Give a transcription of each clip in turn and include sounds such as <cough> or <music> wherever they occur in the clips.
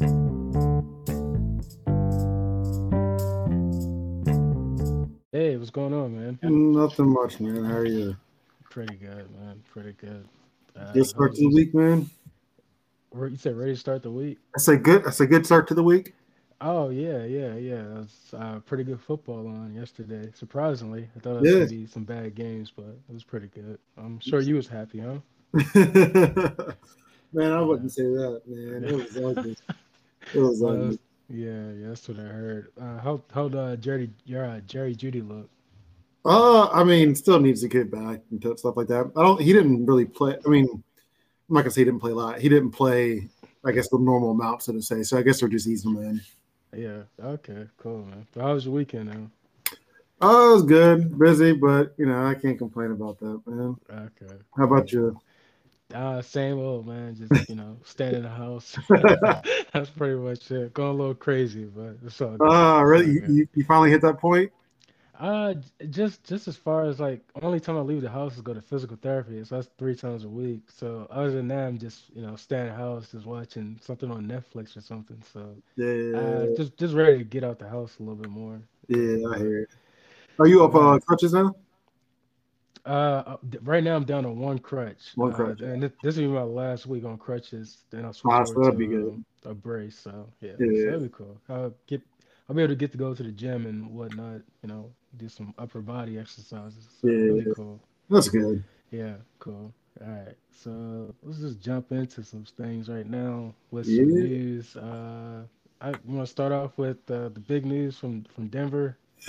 Hey, what's going on, man? Nothing much, man. How are you? Pretty good, man. Pretty good. Uh, Good start to the week, man. You said ready to start the week? That's a good. That's a good start to the week. Oh yeah, yeah, yeah. It was uh, pretty good football on yesterday. Surprisingly, I thought it was Yeah. gonna be some bad games, but it was pretty good. I'm sure you was happy, huh? <laughs> man, I wouldn't say that, man. It was ugly. <laughs> It was Well, ugly. yeah, yeah, that's what I heard. Uh, how how'd uh, Jerry your uh, Jerry Jeudy look? Uh, I mean, still needs to get back and stuff like that. I don't. He didn't really play. I mean, I'm not gonna say he didn't play a lot. He didn't play. I guess the normal amount, so to say. So I guess they're just easing him in. Yeah. Okay. Cool, man. But how was your weekend, now? Oh, it was good, busy, but you know, I can't complain about that, man. Okay. How about you? Uh, same old man. Just you know, <laughs> staying in the house. <laughs> <laughs> That's pretty much it. Going a little crazy, but it's all good. Ah, really? You, you, you finally hit that point? Uh, just just as far as like only time I leave the house is go to physical therapy, so that's three times a week. So other than that, I'm just you know staying in the house, just watching something on Netflix or something. So Yeah, uh, just just ready to get out the house a little bit more. yeah, I hear it. Are you up uh, crutches now? Uh, uh, right now I'm down to one crutch. One uh, and this, this will be my last week on crutches. Then I'll switch over be to good. a brace. So yeah, Yeah. so that'd be cool. I'll get I'll be able to get to go to the gym and whatnot. You know, do some upper body exercises. So Yeah. cool. That's good. Yeah, cool. All right, so let's just jump into some things right now with Yeah. some news. Uh, I want to start off with uh, the big news from from Denver. <laughs>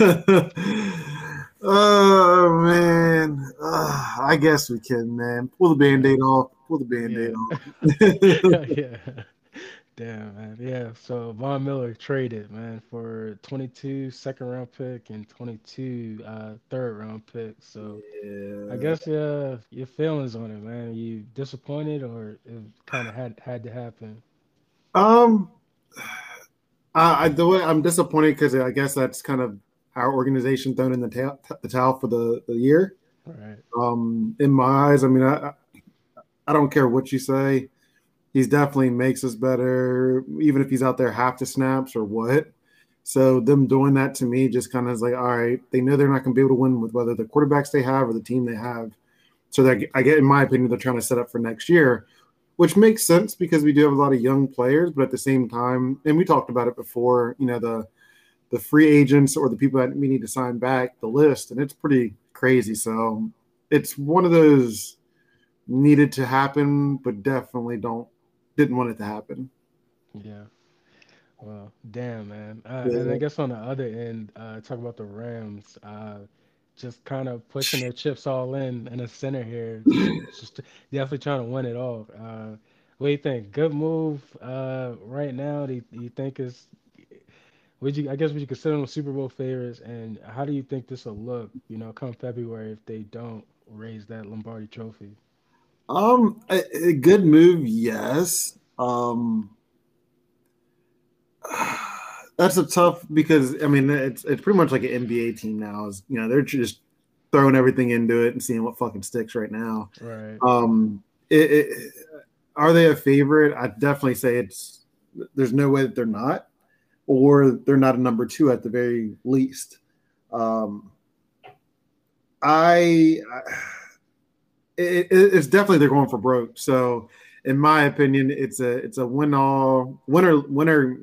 oh man, Ah, I guess we can, man. Pull the band-aid off. Pull the band-aid Yeah. off. <laughs> yeah, damn man. Yeah, so Von Miller traded man for 22 second round pick and 22 uh, third round pick. So yeah. I guess uh, your feelings on it, man. Are you disappointed or it kind of had had to happen? Um, I, I the way I'm disappointed because I guess that's kind of our organization thrown in the, ta- the towel for the, the year. Right. Um, in my eyes, I mean, I I- I don't care what you say. He's definitely makes us better, even if he's out there half the snaps or what. So them doing that to me just kind of is like, all right, they know they're not going to be able to win with whether the quarterbacks they have or the team they have. So that I get, in my opinion, they're trying to set up for next year, which makes sense because we do have a lot of young players, but at the same time, and we talked about it before, you know, the the free agents or the people that we need to sign back the list, and it's pretty crazy. So it's one of those needed to happen, but definitely don't didn't want it to happen. Yeah. Well, damn, man. Uh, Yeah. and I guess on the other end, uh, talk about the Rams. Uh, just kind of pushing their chips all in in the center here. <laughs> Just, definitely trying to win it all. Uh, what do you think? Good move uh, right now? Do you, do you think is would you? I guess would you consider them Super Bowl favorites? And how do you think this will look? You know, come February if they don't raise that Lombardi Trophy. Um, a, a good move, yes. Um, <sighs> that's a tough because I mean it's it's pretty much like an NBA team now. Is you know they're just throwing everything into it and seeing what fucking sticks right now. Right. Um, it, it, are they a favorite? I definitely say it's. There's no way that they're not, or they're not a number two at the very least. Um, I, it, it- it's definitely they're going for broke. So, in my opinion, it's a it's a win all winner winner.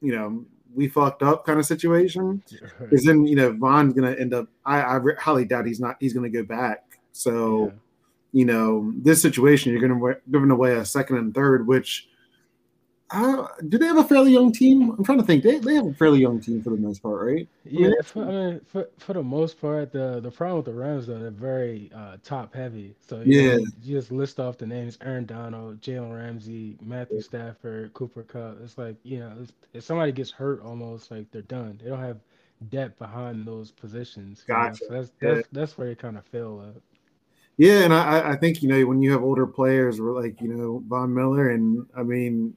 You know, we fucked up kind of situation. <laughs> Because then you know Von's gonna end up. I, I highly doubt he's not. He's gonna go back. So Yeah. you know this situation, you're gonna giving away a second and third. Which uh, do they have a fairly young team? I'm trying to think. They, they have a fairly young team for the most part, right? Yeah, that's- for, I mean, for, for the most part, the the problem with the Rams though, they're very uh, top heavy. So you, know, Yeah. you just list off the names: Aaron Donald, Jalen Ramsey, Matthew Stafford, Cooper Kupp. It's like you know, if, if somebody gets hurt, almost like they're done. They don't have depth behind those positions. you know? Gotcha. So that's Yeah. that's that's where they kind of fail at. Yeah, and I, I think you know when you have older players, we're like you know Von Miller, and I mean,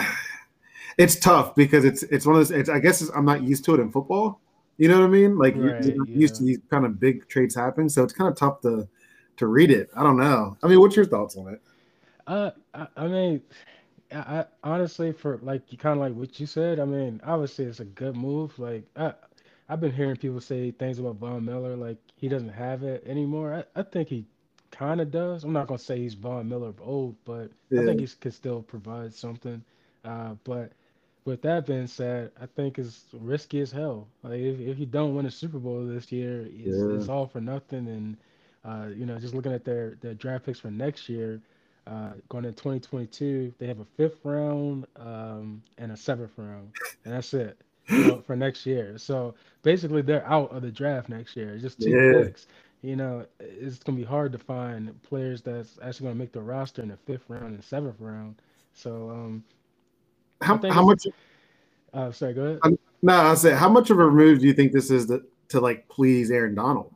<sighs> it's tough because it's it's one of those. It's, I guess it's, I'm not used to it in football. You know what I mean? Like Right, you're not used to these kind of big trades happening, so it's kind of tough to to read it. I don't know. I mean, what's your thoughts on it? Uh, I, I mean, I, I honestly, for like you kind of like what you said. I mean, obviously it's a good move. Like I, I've been hearing people say things about Von Miller, like he doesn't have it anymore. I, I think he kind of does. I'm not gonna say he's Von Miller of old, but I think he could still provide something. Uh, but with that being said, I think it's risky as hell. Like if, if you don't win a Super Bowl this year, it's yeah, it's all for nothing. And uh, you know, just looking at their their draft picks for next year, uh, going in 2022, they have a fifth round um, and a seventh round, and that's it for for next year. So basically, they're out of the draft next year. It's Just two yeah. picks. You know, it's gonna be hard to find players that's actually gonna make the roster in the fifth round and seventh round. So um, How how much? Uh, sorry, go ahead. um, No, I said how much of a move do you think this is to, to like please Aaron Donald?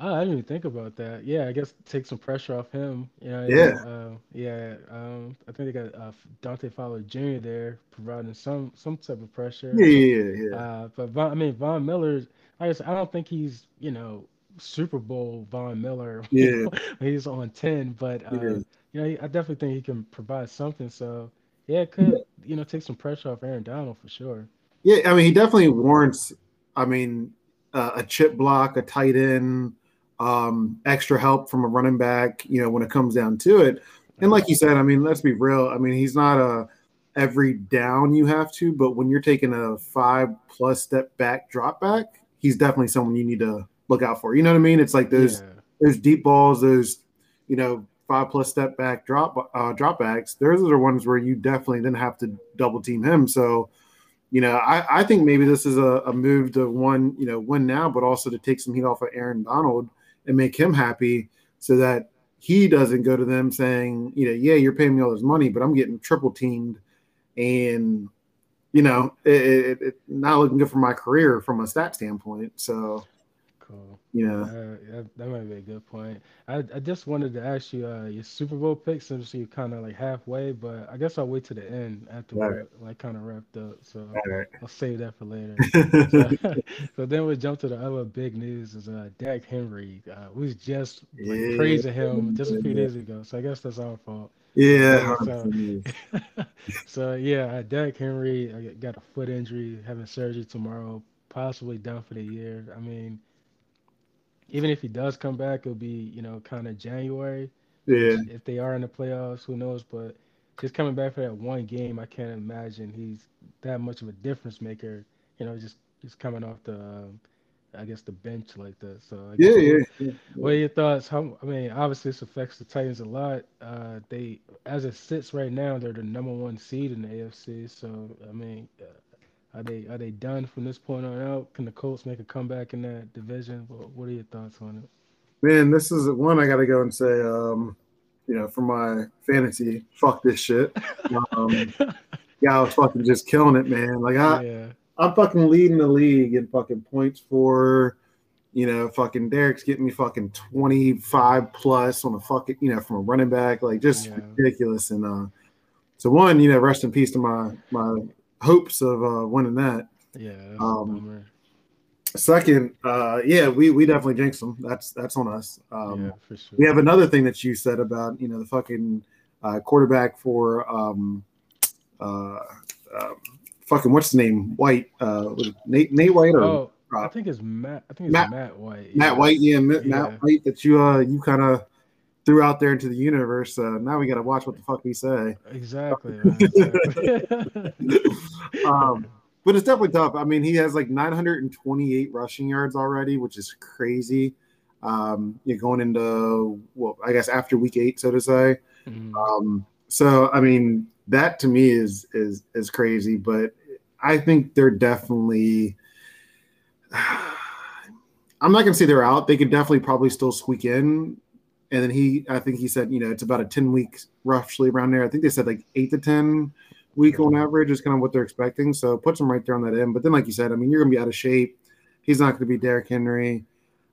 Oh, I didn't even think about that. Yeah, I guess take some pressure off him. You know, Yeah, uh, yeah. Um, I think they got uh, Dante Fowler Jr. there providing some some type of pressure. yeah, yeah, Uh, but Von, I mean, Von Miller, I guess I don't think he's you know Super Bowl Von Miller <laughs> yeah, he's on ten. But uh, yeah. you know, I definitely think he can provide something. So yeah, it could you know take some pressure off Aaron Donald for sure. Yeah, I mean, he definitely warrants. I mean, uh, a chip block, a tight end, um, extra help from a running back. You know, when it comes down to it, and like you said, I mean, let's be real. I mean, he's not a every down you have to, but when you're taking a five plus step back drop back, he's definitely someone you need to look out for. You know what I mean? It's like those yeah, those deep balls, those you know five plus step back drop uh, drop backs. Those are ones where you definitely then have to double team him. So you know, I, I think maybe this is a, a move to one, you know, win now, but also to take some heat off of Aaron Donald and make him happy so that he doesn't go to them saying, you know, yeah, you're paying me all this money, but I'm getting triple teamed and, you know, it, it, it not looking good for my career from a stat standpoint. So, know, Uh, yeah, that might be a good point. I, I just wanted to ask you uh, your Super Bowl picks since you're kind of like halfway, but I guess I'll wait to the end after all right, we're like kind of wrapped up. So right. I'll save that for later. So, <laughs> <laughs> so then we jump to the other big news is uh, Derrick Henry. Uh, we was just like yeah, praising him just a few days ago, so I guess that's our fault. yeah, so, <laughs> so yeah, uh, Derrick Henry uh, got a foot injury, having surgery tomorrow, possibly done for the year. I mean even if he does come back, it'll be, you know, kind of January, yeah, if they are in the playoffs, who knows? But just coming back for that one game, I can't imagine he's that much of a difference maker, you know, just just coming off the, um, I guess the bench like that. So I yeah, yeah, yeah, what are your thoughts? How I mean, obviously this affects the Titans a lot. Uh, they as it sits right now, they're the number one seed in the AFC. So I mean, uh, are they are they done from this point on out? Can the Colts make a comeback in that division? What, what are your thoughts on it? Man, this is one I got to go and say, um, you know, for my fantasy, fuck this shit. Um, yeah, I was fucking just killing it, man. Like I, Yeah, I'm fucking leading the league in fucking points for, you know, fucking Derek's getting me fucking 25 plus on a fucking, you know, from a running back, like just yeah, ridiculous. And uh, so one, you know, rest in peace to my my hopes of uh, winning that. yeah. Um, second, uh, yeah, we we definitely jinxed them. That's that's on us. Yeah, Um, for we have another thing that you said about you know the fucking uh, quarterback for um, uh, um, fucking what's his name White uh, Nate Nate White or Oh, I uh, think it's Matt. I think it's Matt Matt White. Matt Yeah, White yeah Matt, yeah, Matt White that you uh you kind of threw out there into the universe. Uh, now we got to watch what the fuck we say. exactly, exactly. <laughs> <laughs> um, but it's definitely tough. I mean, he has like 928 rushing yards already, which is crazy. Um, you're going into well, I guess after week eight, so to say. Mhm. Um, so I mean, that to me is is is crazy, but I think they're definitely. <sighs> I'm not gonna say they're out. They could definitely probably still squeak in. And then he, I think he said, you know, it's about a 10 weeks roughly around there. I think they said like eight to 10 week on average is kind of what they're expecting. So puts him right there on that end. But then, like you said, I mean, you're gonna be out of shape. He's not gonna be Derrick Henry.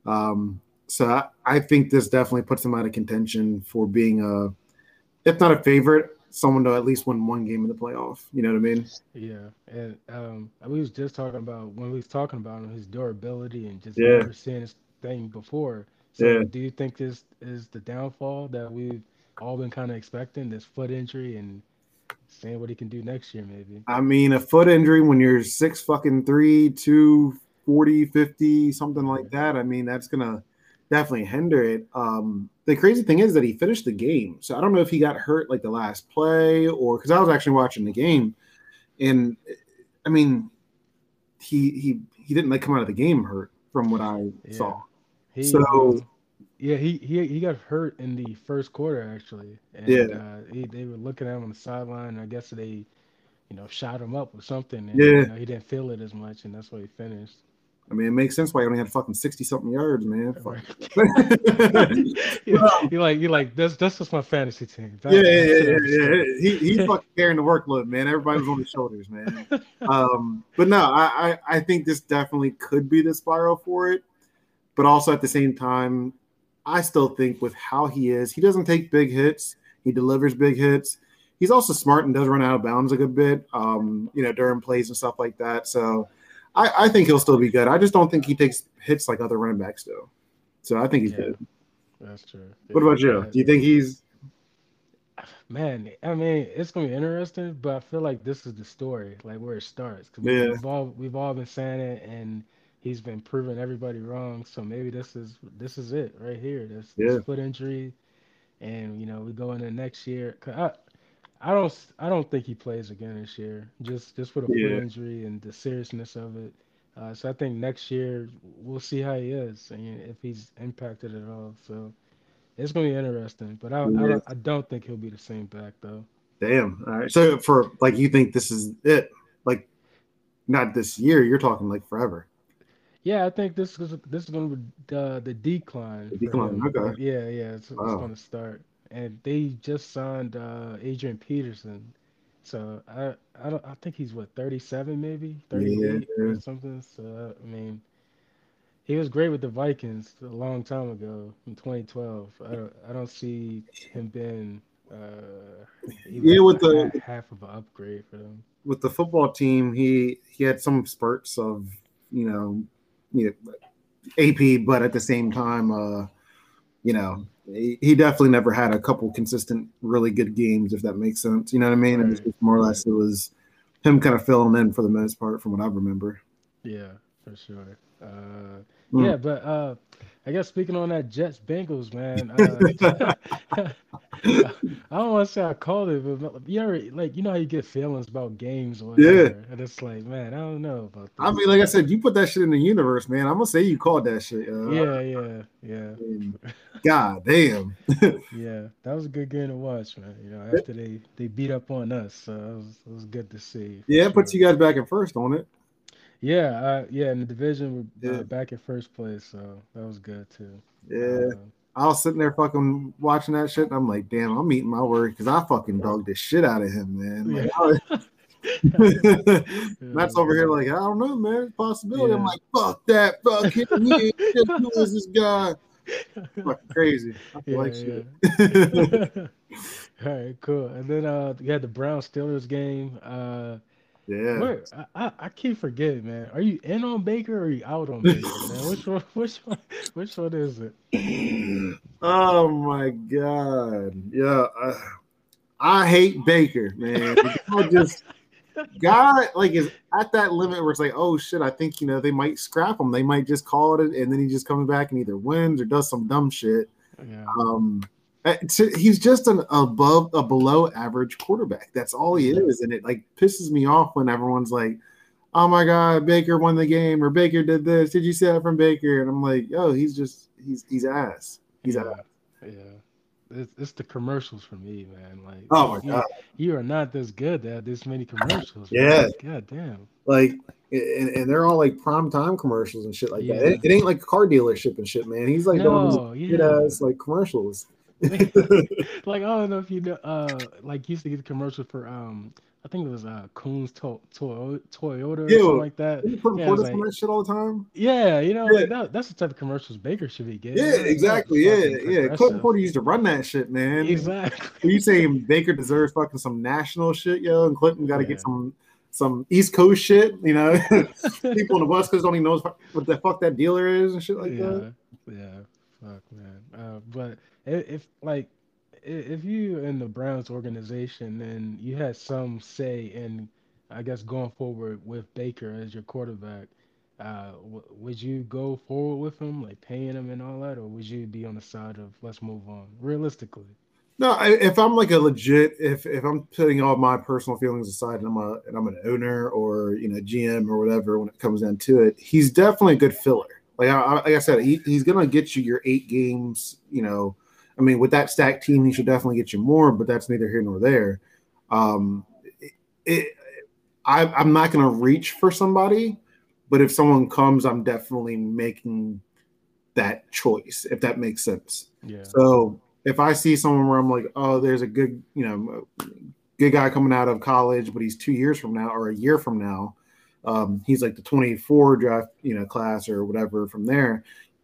Um, so I, I think this definitely puts him out of contention for being a if not a favorite, someone to at least win one game in the playoff. You know what I mean? Yeah, and um, we was just talking about when we was talking about him, his durability and just Yeah, never seeing this thing before. Yeah. Do you think this is the downfall that we've all been kind of expecting, this foot injury, and seeing what he can do next year, maybe. I mean, a foot injury when you're six fucking three, two, 40, 50, something like that. I mean, that's gonna definitely hinder it. Um, the crazy thing is that he finished the game. So I don't know if he got hurt like the last play or because I was actually watching the game. And I mean, he he he didn't like come out of the game hurt from what I yeah. saw. He, so yeah, he, he he got hurt in the first quarter actually. And, yeah, uh, he, they were looking at him on the sideline. I guess they, you know, shot him up with something. And, yeah, you know, he didn't feel it as much, and that's why he finished. I mean, it makes sense why he only had fucking sixty something yards, man. you <laughs> <laughs> like you like that's that's just my fantasy team. That, yeah, yeah, yeah, yeah. He he's <laughs> fucking carrying the workload, man. Everybody was on his shoulders, man. Um, but no, I, I I think this definitely could be the spiral for it. But also at the same time, I still think with how he is, he doesn't take big hits. He delivers big hits. He's also smart and does run out of bounds a good bit, um, you know, during plays and stuff like that. So I, I, think he'll still be good. I just don't think he takes hits like other running backs do. So I think he's yeah, good. That's true. What about you? Do you think he's <sighs> Man, I mean, it's gonna be interesting, but I feel like this is the story, like where it starts. Cause yeah. we've all we've all been saying it, and he's been proving everybody wrong. So maybe this is this is it right here. This, yeah. this foot injury, and you know we go into next year. I, I don't I don't think he plays again this year. Just just for the yeah. foot injury and the seriousness of it. Uh, so I think next year we'll see how he is and if he's impacted at all. So it's gonna be interesting. But I yeah. I, I, don't think he'll be the same back though. Damn. All right. So for like you think this is it? Like not this year. You're talking like forever. Yeah, I think this is this is going to be uh, the decline. The decline. Okay. Yeah, yeah, it's, wow. it's going to start and they just signed uh, Adrian Peterson. So I I don't I think he's what 37 maybe 38 yeah. or something. So I mean, he was great with the Vikings a long time ago in 2012. I don't I don't see him being uh, yeah with the half of an upgrade for them. With the football team, he he had some spurts of you know you know AP, but at the same time, uh, you know he he definitely never had a couple consistent, really good games, if that makes sense. You know what I mean? Right. And more or less, it was him kind of filling in for the most part, from what I remember. Yeah, for sure. Uh, mm. Yeah, but uh, I guess speaking on that Jets Bengals, man. <laughs> Uh, <laughs> I don't want to say I called it, but you ever like you know how you get feelings about games or whatever, yeah, and it's like, man, I don't know about. This. I mean, like I said, you put that shit in the universe, man. I'm gonna say you called that shit. Uh, yeah, yeah, yeah. God damn. <laughs> <laughs> yeah, that was a good game to watch, man. You know, after they they beat up on us, so it was, it was good to see. Yeah, it puts you guys back in first on it. Yeah, uh, yeah, in the division, we're uh, back in first place, so that was good too. Yeah. Uh, I was sitting there fucking watching that shit. And I'm like, damn, I'm eating my word because I fucking dogged the shit out of him, man. Like, yeah. <laughs> <laughs> Matt's over here like, I don't know, man. Possibility. Yeah. I'm like, fuck that. Fuck him. He ain't <laughs> shit. Who is this guy? Fucking crazy. I yeah, like shit. All right, cool. And then uh you had the Brown Steelers game. Uh yeah. Wait, I, I, I keep forgetting, man. Are you in on Baker or are you out on Baker, man? <laughs> Which one which one which one is it? <clears throat> Oh my god. Yeah. Uh, I hate Baker, man. I just <laughs> God like is at that limit where it's like, oh shit, I think you know they might scrap him. They might just call it and then he just comes back and either wins or does some dumb shit. Yeah. Um Uh, he's just an above a below average quarterback. That's all he mm-hmm. is, and it like pisses me off when everyone's like, "Oh my God, Baker won the game," or "Baker did this." Did you see that from Baker? And I'm like, "Yo, he's just he's he's ass. He's yeah, ass." Yeah. It's, it's the commercials for me, man. Like, oh my god, you, are not this good at this many commercials. yeah, god damn. Like, and, and they're all like prime time commercials and shit like yeah. that. It, it, ain't like car dealership and shit, man. He's like no, doing yeah. ass like commercials. <laughs> like I don't know if you know, uh, like used to get the commercial for um, I think it was uh Koons to- to- Toyota or yeah, something like that. You put yeah, like, that shit all the time. Yeah, you know, yeah. like that, that's the type of commercials Baker should be getting. Yeah, exactly. Yeah, yeah. Clinton Portis used to run that shit, man. Exactly. you saying Baker deserves fucking some national shit, yo, and Clinton got to yeah. get some some East Coast shit. You know, <laughs> people on the West Coast don't even know what the fuck that dealer is and shit like yeah, that. Yeah, fuck man. Uh, but if like if you in the Browns organization and you had some say in, I guess, going forward with Baker as your quarterback, uh, w would you go forward with him, like paying him and all that, or would you be on the side of let's move on, realistically? No, I, if I'm like a legit, if if I'm putting all my personal feelings aside, and I'm a and I'm an owner or you know GM or whatever, when it comes down to it, he's definitely a good filler. Like I, like I said, he, he's gonna get you your eight games. You know, I mean, with that stacked team, he should definitely get you more. But that's neither here nor there. Um, it, it I, I'm not gonna reach for somebody, but if someone comes, I'm definitely making that choice. If that makes sense. Yeah. So if I see someone where I'm like, oh, there's a good, you know, good guy coming out of college, but he's two years from now or a year from now, um, he's like the 24 draft, you know, class or whatever from there.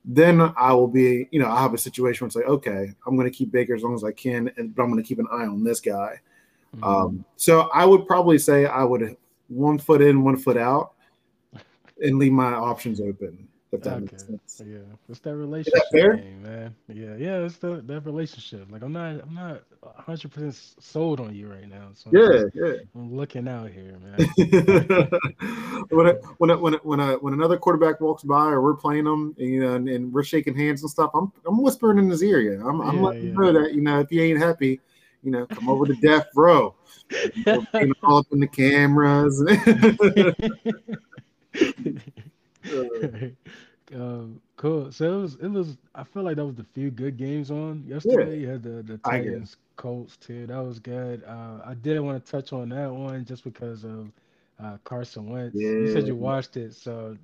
Then I will be, you know, I have a situation where it's like, okay, I'm going to keep Baker as long as I can, and but I'm going to keep an eye on this guy. Mm-hmm. Um, so I would probably say I would one foot in, one foot out, and leave my options open. If that okay. makes sense. Yeah, it's that relationship game, man. Yeah, yeah, it's the, that relationship. Like I'm not, I'm not 100 percent sold on you right now. So yeah, I'm, yeah. I'm looking out here, <laughs> man. when, I, when, I, when, I, when, I, when another quarterback walks by or we're playing them, and, you know, and, and, we're shaking hands and stuff, I'm, I'm whispering in his ear. Yeah, I'm, I'm letting yeah. know that you know if he ain't happy, you know, come over to death row. <laughs> all up in the cameras. <laughs> <laughs> Um, cool. So it was. It was. I feel like that was the few good games on yesterday. Yeah. You had the the Titans, Colts too. That was good. Uh, I didn't want to touch on that one just because of uh, Carson Wentz. Yeah. You said you watched it, so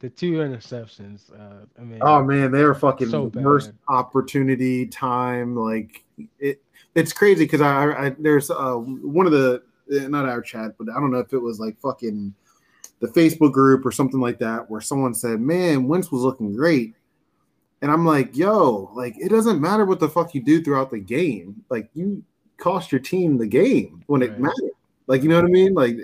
the two interceptions. Uh, I mean, oh man, they were fucking so worst opportunity time. Like it, it's crazy because I, I, there's uh, one of the not our chat, but I don't know if it was like fucking the Facebook group or something like that where someone said, "Man, Wentz was looking great," and I'm like, "Yo, like it doesn't matter what the fuck you do throughout the game. Like you cost your team the game when it mattered. Like you know what I mean? Like."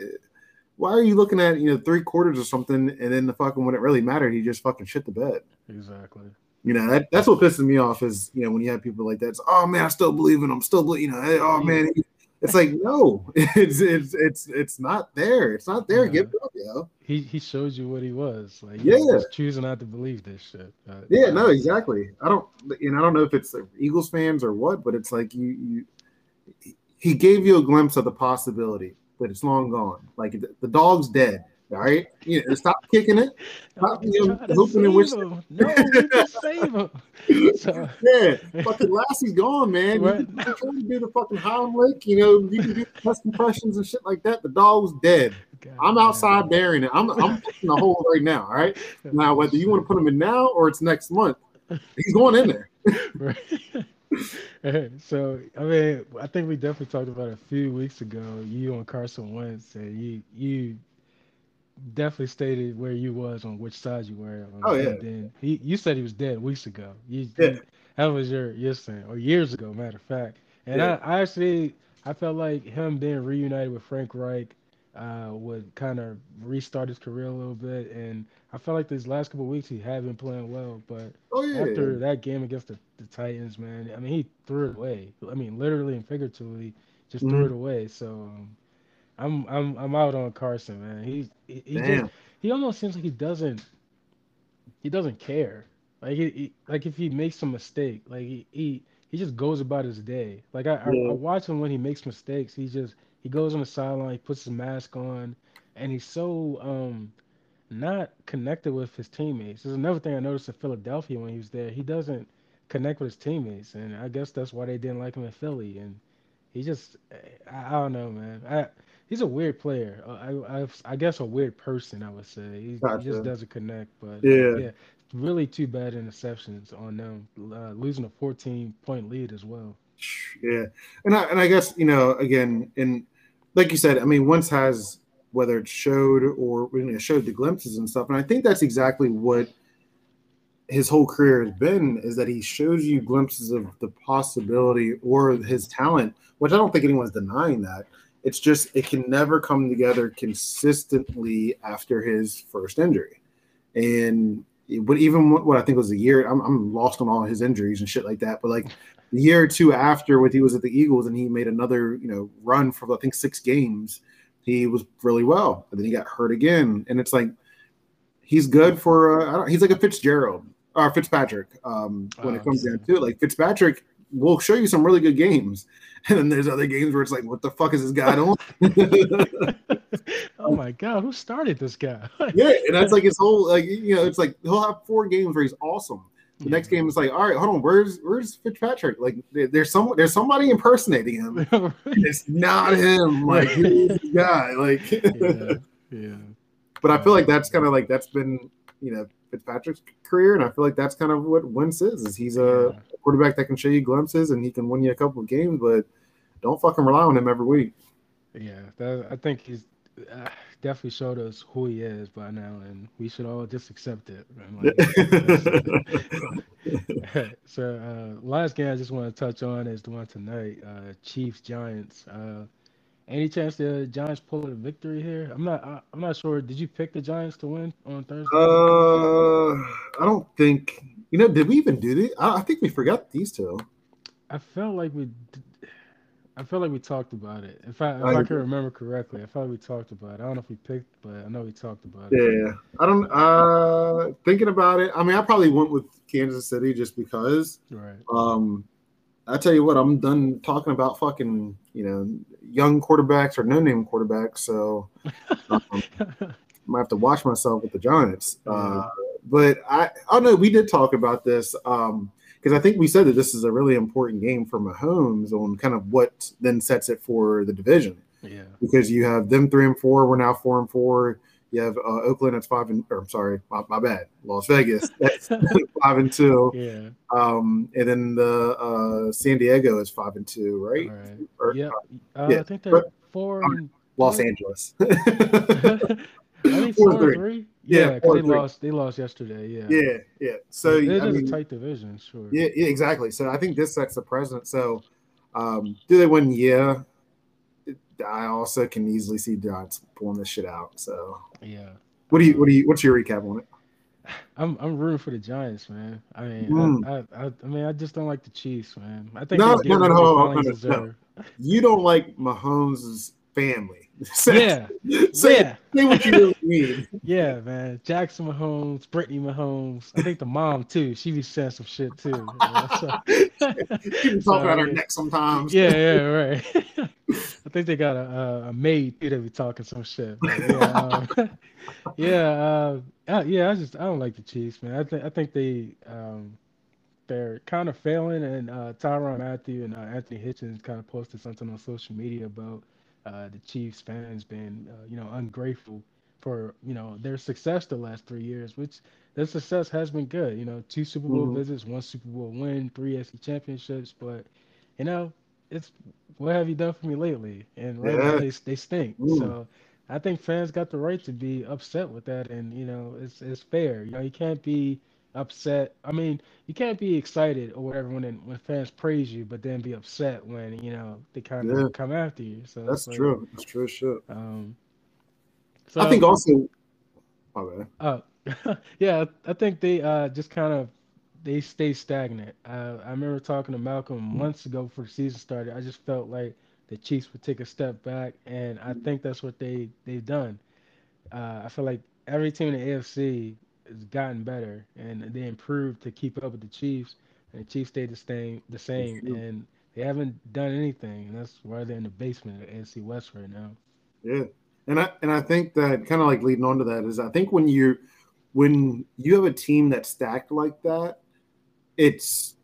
Why are you looking at you know three quarters or something, and then the fucking when it really mattered, he just fucking shit the bed. Exactly. You know that, that's what pisses me off is you know when you have people like that. It's, oh man, I still believe in him. Still, believe, you know, hey, oh mm. man, he, it's like no, <laughs> it's it's it's it's not there. It's not there. Yeah. Give it up, yo. He he shows you what he was. Like yeah, just choosing not to believe this shit. Uh, yeah, no, exactly. I don't, and I don't know if it's Eagles fans or what, but it's like you you he gave you a glimpse of the possibility, but it's long gone. Like the, the dog's dead. All right, you know, stop kicking it. Stop you know, hooping and wishing. No, save him. <laughs> So, yeah, fucking Lassie's gone, man. Right. You can trying to do the fucking Heimlich, you know, you can do test compressions and shit like that. The dog's dead. God, I'm outside man. burying it. I'm I'm putting the hole right now. All right. Now, whether you want to put him in now or it's next month, he's going in there. <laughs> right. <laughs> so I mean, I think we definitely talked about it a few weeks ago. You and Carson Wentz, and you you definitely stated where you was on which side you were. On. Oh yeah. then he, you said he was dead weeks ago. You, yeah. That was your your saying, or years ago, matter of fact. And yeah. I, I actually I felt like him being reunited with Frank Reich uh, would kind of restart his career a little bit. And I felt like these last couple weeks he had been playing well, but oh, yeah. after that game against the, the Titans, man, I mean he threw it away. I mean literally and figuratively, just mm-hmm. threw it away. So. Um, I'm I'm I'm out on Carson, man. He he, he just he almost seems like he doesn't he doesn't care. Like he, he like if he makes a mistake, like he he, he just goes about his day. Like I, yeah. I, I watch him when he makes mistakes. He just he goes on the sideline, he puts his mask on, and he's so um not connected with his teammates. There's another thing I noticed in Philadelphia when he was there. He doesn't connect with his teammates, and I guess that's why they didn't like him in Philly. And he just I, I don't know, man. I he's a weird player. Uh, I, I, I guess a weird person. I would say he, gotcha. he just doesn't connect. But yeah, yeah, really too bad interceptions on them, uh, losing a 14 point lead as well. Yeah, and I and I guess you know again, and like you said, I mean, once has whether it showed or you know, showed the glimpses and stuff, and I think that's exactly what his whole career has been is that he shows you glimpses of the possibility or his talent, which I don't think anyone's denying that. It's just it can never come together consistently after his first injury. And but even what, what I think was a year, I'm, I'm lost on all his injuries and shit like that. But like the year or two after, when he was at the Eagles and he made another, you know, run for I think six games, he was really well. But then he got hurt again, and it's like he's good for. Uh, he's like a Fitzgerald or Fitzpatrick um, when oh, it comes down to it. Like Fitzpatrick will show you some really good games, <laughs> and then there's other games where it's like, what the fuck is this guy doing? <laughs> <laughs> oh my god, who started this guy? yeah, and that's like his whole like you know, it's like he'll have four games where he's awesome. The yeah. next game is like, all right, hold on, where's where's Fitzpatrick? Like, there's some there's somebody impersonating him. it's not him. Like, guy? Like, yeah. yeah. But I feel like that's kind of like that's been you know Fitzpatrick's career, and I feel like that's kind of what Wentz is. Is he's a quarterback that can show you glimpses and he can win you a couple of games, but don't fucking rely on him every week. Yeah, that, I think he's uh, definitely showed us who he is by now, and we should all just accept it. Like, <laughs> <laughs> so, uh, last game I just want to touch on is the one tonight, uh, Chiefs Giants. Any chance the Giants pull a victory here? I'm not. I, am not sure. Did you pick the Giants to win on Thursday? Uh, I don't think. You know, did we even do this? I, I think we forgot these two. I felt like we. I felt like we talked about it. If I if I, I can remember correctly, I felt like we talked about it. I don't know if we picked, but I know we talked about it. Yeah, I don't. Uh, thinking about it, I mean, I probably went with Kansas City just because. Right. Um, I tell you what, I'm done talking about fucking you know young quarterbacks or no name quarterbacks. So <laughs> um, I might have to watch myself with the Giants. Uh, but I, I know we did talk about this. Um, because I think we said that this is a really important game for Mahomes on kind of what then sets it for the division. Yeah. Because you have them three and four, we're now four and four. You have uh, Oakland that's five and or I'm sorry, my, my bad. Las Vegas that's <laughs> five and two. Yeah. Um, and then the uh, San Diego is five and two, right? right. Or, yeah. Uh, yeah. I think they're <laughs> <laughs> four. And Los Angeles. I think four, four and three. Yeah, yeah they lost. They lost yesterday. Yeah. Yeah, yeah. So it is mean, a tight division, sure. Yeah, yeah, exactly. So I think this sets the precedent. So, um, do they win? Yeah. I also can easily see Giants pulling this shit out. So yeah. What do you? What do you? What's your recap on it? <sighs> I'm I'm rooting for the Giants, man. I mean, mm. I, I, I, mean, I just don't like the Chiefs, man. I think no, no, no, no, no, no, You don't like Mahomes' family. <laughs> yeah. say, yeah. say what you really mean. <laughs> Yeah, man. Jackson Mahomes, Brittany Mahomes. I think the mom too. She be saying some shit too. <laughs> You know, so. she talk about her neck sometimes. Yeah, yeah, right. I think they got a, a maid too that be talking some shit. But yeah, um, <laughs> yeah, uh, yeah. I just I don't like the Chiefs, man. I think I think they um, they're kind of failing, and uh, Tyrann Mathieu and uh, Anthony Hitchens kind of posted something on social media about uh, the Chiefs fans being uh, you know, ungrateful for, you know, their success the last three years, which their success has been good. You know, two Super Bowl mm-hmm. visits, one Super Bowl win, three SEC championships, but you know, it's what have you done for me lately? And right yeah. now they they stink. Mm. So I think fans got the right to be upset with that, and you know, it's it's fair. You know, you can't be upset. I mean, you can't be excited or whatever when when fans praise you, but then be upset when you know they kind of yeah. come after you. So that's like, true. That's true shit. Um, so I think also. Oh, uh, <laughs> yeah, I think they uh just kind of they stay stagnant. Uh, I remember talking to Malcolm months ago before the season started. I just felt like the Chiefs would take a step back, and I think that's what they they've done. Uh, I feel like every team in the AFC has gotten better and they improved to keep up with the Chiefs. And the Chiefs stayed the same, the same, and they haven't done anything. And that's why they're in the basement of the AFC West right now. Yeah, and I and I think that kind of like leading on to that is I think when you when you have a team that's stacked like that, it's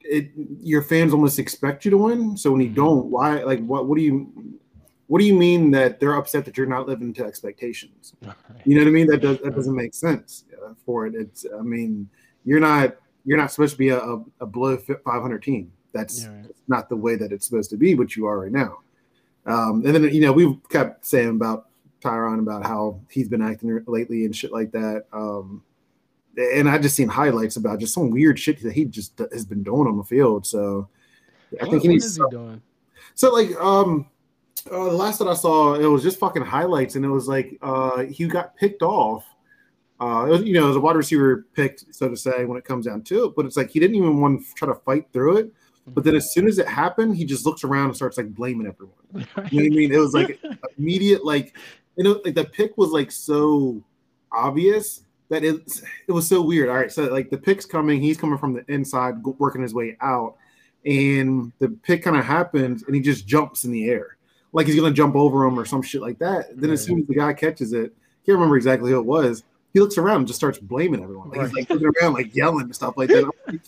it your fans almost expect you to win. So when you mm-hmm. don't, why like what what do you what do you mean that they're upset that you're not living to expectations? <laughs> You know what I mean? That does that doesn't make sense uh, for it. It's I mean you're not you're not supposed to be a, a, a below 500 team. That's yeah, right. not the way that it's supposed to be, but you are right now. Um, and then you know we've kept saying about Tyrann about how he's been acting lately and shit like that. Um, and I just seen highlights about just some weird shit that he just has been doing on the field. So I what, think he needs. What is he doing? So like um uh, the last that I saw, it was just fucking highlights, and it was like uh, he got picked off Uh, was, you know, was a wide receiver picked, so to say, when it comes down to it. But it's like he didn't even want to try to fight through it. But then as soon as it happened, he just looks around and starts like blaming everyone. <laughs> You know what I mean? It was like <laughs> immediate, like you know, like the pick was like so obvious that it it was so weird. All right, so like the pick's coming, he's coming from the inside, working his way out, and the pick kind of happens, and he just jumps in the air, like he's gonna jump over him or some shit like that. Then as soon as the guy catches it, can't remember exactly who it was. He looks around and just starts blaming everyone. Like, He's like looking around, like yelling and stuff like that. Like,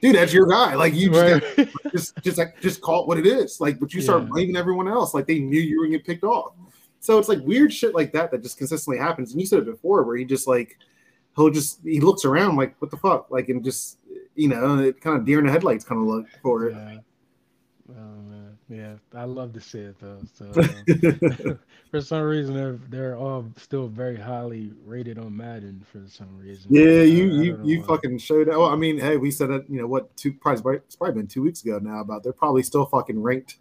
Dude, that's your guy. Like you just, right. <laughs> just, just like just call it what it is. Like, but you start yeah. blaming everyone else. Like they knew you were gonna get picked off. So it's like weird shit like that that just consistently happens. And you said it before, where he just like he'll just he looks around like what the fuck, like and just you know, it kind of deer in the headlights kind of look for it. Yeah. Oh man, yeah, I love to see it though. So <laughs> um, <laughs> for some reason, they're they're all still very highly rated on Madden for some reason. Yeah, you you you fucking showed. Well, I mean, hey, we said it. You know what? Two probably it's probably been two weeks ago now about they're probably still fucking ranked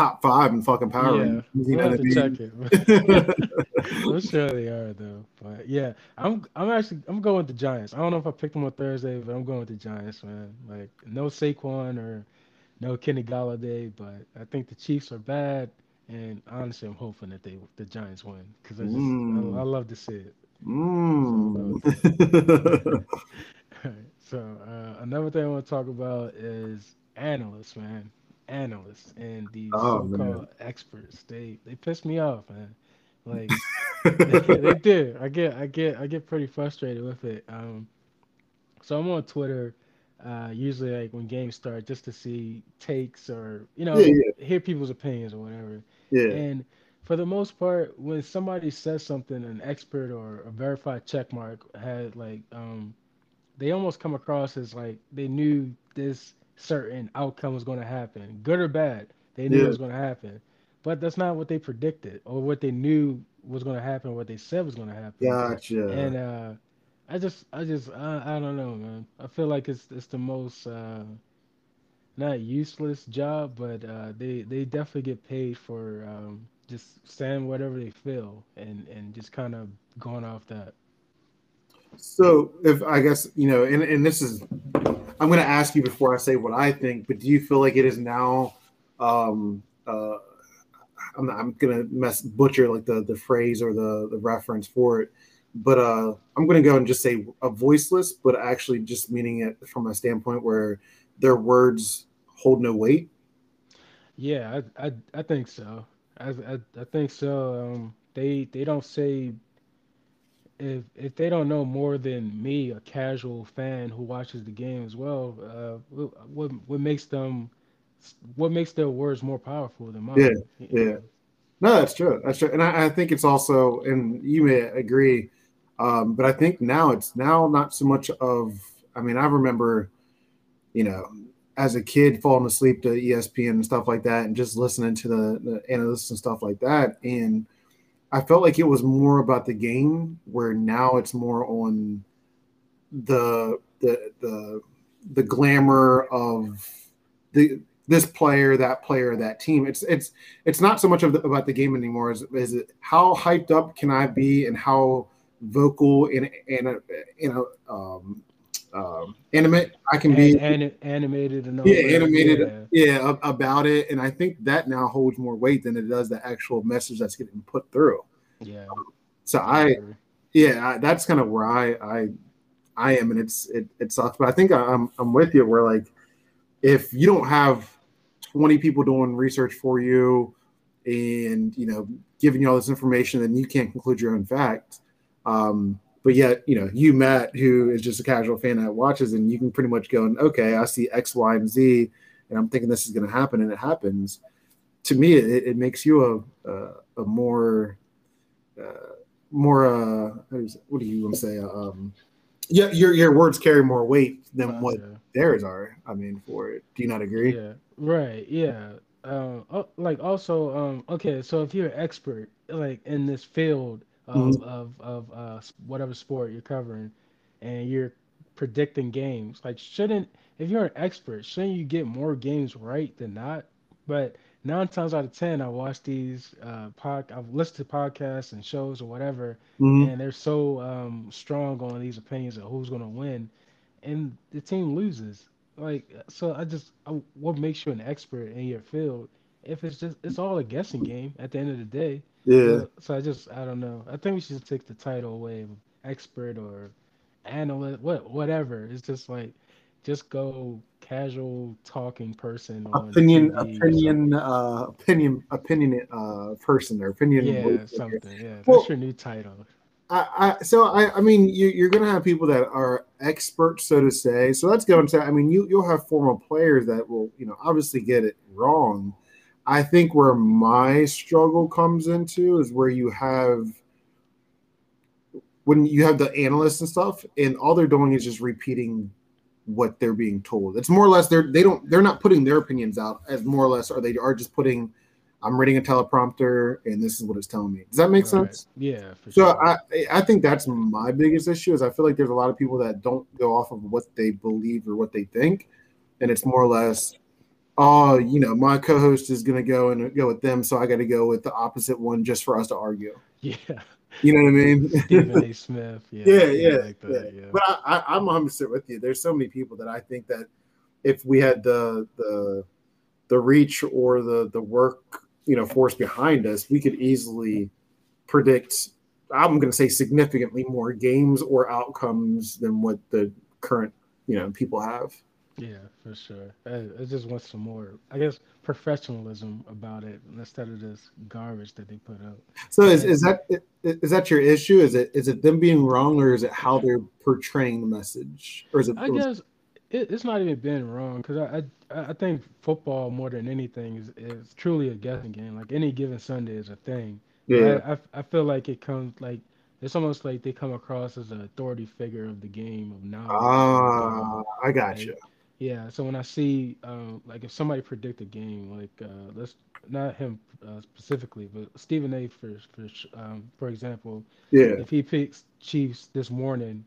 top five in fucking power. Yeah, you we'll have to check it. I'm sure they are though. But yeah, I'm I'm actually I'm going with the Giants. I don't know if I picked them on Thursday, but I'm going with the Giants, man. Like no Saquon or no Kenny Golladay, but I think the Chiefs are bad, and honestly, I'm hoping that they the Giants win because I just mm. I, I, love to see it. Mm. <laughs> So, so uh, another thing I want to talk about is analysts, man analysts and these oh, so-called man. experts. They they piss me off, man. Like they, <laughs> they do. I get I get I get pretty frustrated with it. Um, so I'm on Twitter. Uh, usually like when games start, just to see takes or you know yeah, yeah. hear people's opinions or whatever. Yeah. And for the most part, when somebody says something, an expert or a verified check mark had like um, they almost come across as like they knew this certain outcome was going to happen, good or bad. They knew yeah. it was going to happen, but that's not what they predicted or what they knew was going to happen. What they said was going to happen. Gotcha. And uh, I just, I just, I, I don't know, man. I feel like it's it's the most uh, not useless job, but uh, they they definitely get paid for um, just saying whatever they feel and and just kind of going off that. So if I guess you know, and and this is I'm going to ask you before I say what I think, but do you feel like it is now? Um, uh, I'm, I'm going to mess butcher like the the phrase or the the reference for it, but uh, I'm going to go and just say a voiceless, but actually just meaning it from a standpoint where their words hold no weight. Yeah, I I, I think so. I, I, I think so. Um, they they don't say if if they don't know more than me, a casual fan who watches the game as well, uh, what what makes them, what makes their words more powerful than mine? Yeah, yeah. No, that's true. That's true, and I, I think it's also, and you may agree, um, but I think now it's now not so much of. I mean, I remember, you know, as a kid falling asleep to ESPN and stuff like that, and just listening to the, the analysts and stuff like that, and I felt like it was more about the game, where now it's more on the the the the glamour of the this player, that player, that team. It's it's it's not so much the, about the game anymore. Is is it how hyped up can I be and how vocal and and you know um, um, animate I can be and, animated and yeah, animated yeah. yeah. about it, and I think that now holds more weight than it does the actual message that's getting put through. Yeah. So I, yeah, I, that's kind of where I I I am, and it's it it sucks, but I think I'm I'm with you. Where like if you don't have 20 people doing research for you and you know giving you all this information then you can't conclude your own fact um, but yet, you know, you Matt, who is just a casual fan that watches, and you can pretty much go and okay, I see X, Y, and Z, and I'm thinking this is going to happen, and it happens. To me, it, it makes you a, a, a more uh, more uh, what do you want to say? Um, yeah, your your words carry more weight than uh, what yeah. theirs are. I mean, for it. Do you not agree? Yeah. Right. Yeah. Um. Oh, like also. Um. Okay. So if you're an expert, like in this field, of mm-hmm. of, of uh, whatever sport you're covering, and you're predicting games. Like, shouldn't if you're an expert, shouldn't you get more games right than not? But nine times out of ten, I watch these uh pod, I've listened to podcasts and shows or whatever, Mhm. and they're so um strong on these opinions of who's gonna win, and the team loses. Like, so I just, I, what makes you an expert in your field? If it's just, it's all a guessing game at the end of the day. Yeah. So, I just, I don't know. I think we should take the title away expert or analyst, what, whatever. It's just like, just go casual talking person Opinion, opinion, uh, opinion, opinion, uh, person or opinion. Yeah, something. Yeah, Well- that's your new title. I, I, so I, I mean, you, you're going to have people that are experts, so to say. So let's go into. I mean, you you'll have former players that will, you know, obviously get it wrong. I think where my struggle comes into is where you have when you have the analysts and stuff, and all they're doing is just repeating what they're being told. It's more or less they're they don't they're not putting their opinions out as more or less, are they are just putting. I'm reading a teleprompter, and this is what it's telling me. Does that make Right. sense? Yeah, for So sure. I I think that's my biggest issue is I feel like there's a lot of people that don't go off of what they believe or what they think, and it's more or less, oh, you know, my co-host is gonna go and go with them, so I got to go with the opposite one just for us to argue. <laughs> yeah, You know what I mean? Stephen A. <laughs> Smith. Yeah, yeah, yeah, like yeah. that. Yeah. But I, I, I'm 100 with you. There's so many people that I think that if we had the the the reach or the the work you know force behind us, we could easily predict. I'm going to say significantly more games or outcomes than what the current you know people have. Yeah, for sure. I, I just want some more, I guess, professionalism about it instead of this garbage that they put out. So is, is that is that your issue? Is it is it them being wrong or is it how they're portraying the message or is it? I guess it, it's not even being wrong because I, I I think football more than anything is, is truly a guessing game. Like any given Sunday is a thing. yeah. I, I I feel like it comes like it's almost like they come across as an authority figure of the game of knowledge. Ah, I got Right. you. Yeah, so when I see um, like if somebody predict a game, like uh, let's not him uh, specifically, but Stephen A. for for um, for example, Yeah. if he picks Chiefs this morning